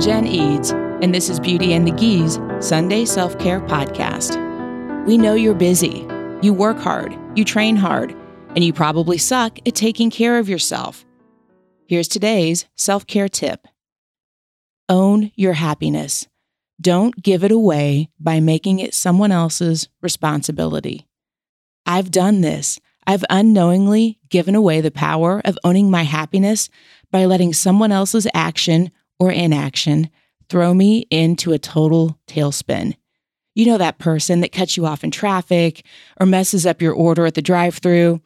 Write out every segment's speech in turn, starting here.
Jen Eads, and this is Beauty and the Gee's Sunday Self Care Podcast. We know you're busy, you work hard, you train hard, and you probably suck at taking care of yourself. Here's today's self care tip Own your happiness. Don't give it away by making it someone else's responsibility. I've done this. I've unknowingly given away the power of owning my happiness by letting someone else's action or inaction throw me into a total tailspin. You know that person that cuts you off in traffic or messes up your order at the drive through.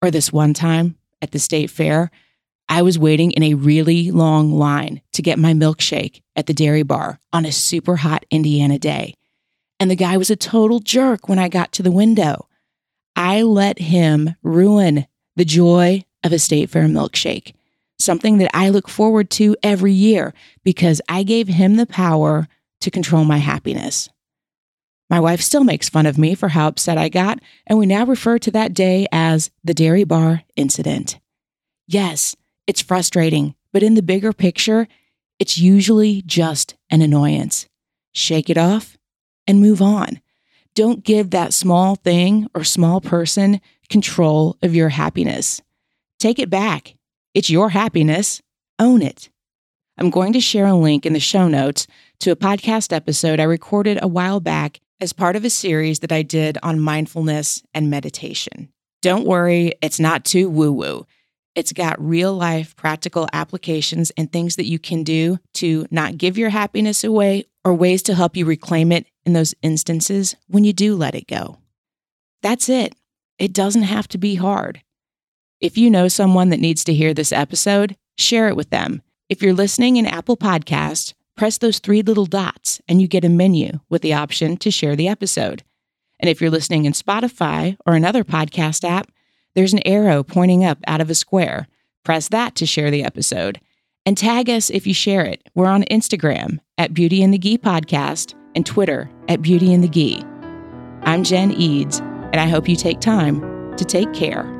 Or this one time at the state fair, I was waiting in a really long line to get my milkshake at the dairy bar on a super hot Indiana day. And the guy was a total jerk when I got to the window. I let him ruin the joy of a state fair milkshake, something that I look forward to every year because I gave him the power to control my happiness. My wife still makes fun of me for how upset I got, and we now refer to that day as the dairy bar incident. Yes, it's frustrating, but in the bigger picture, it's usually just an annoyance. Shake it off and move on. Don't give that small thing or small person control of your happiness. Take it back. It's your happiness. Own it. I'm going to share a link in the show notes to a podcast episode I recorded a while back as part of a series that I did on mindfulness and meditation. Don't worry, it's not too woo woo. It's got real life practical applications and things that you can do to not give your happiness away or ways to help you reclaim it in those instances when you do let it go. That's it. It doesn't have to be hard. If you know someone that needs to hear this episode, share it with them. If you're listening in Apple Podcast, press those three little dots and you get a menu with the option to share the episode. And if you're listening in Spotify or another podcast app, there's an arrow pointing up out of a square. Press that to share the episode. And tag us if you share it. We're on Instagram at Beauty and the Gee Podcast and Twitter at Beauty and the Gee. I'm Jen Eads, and I hope you take time to take care.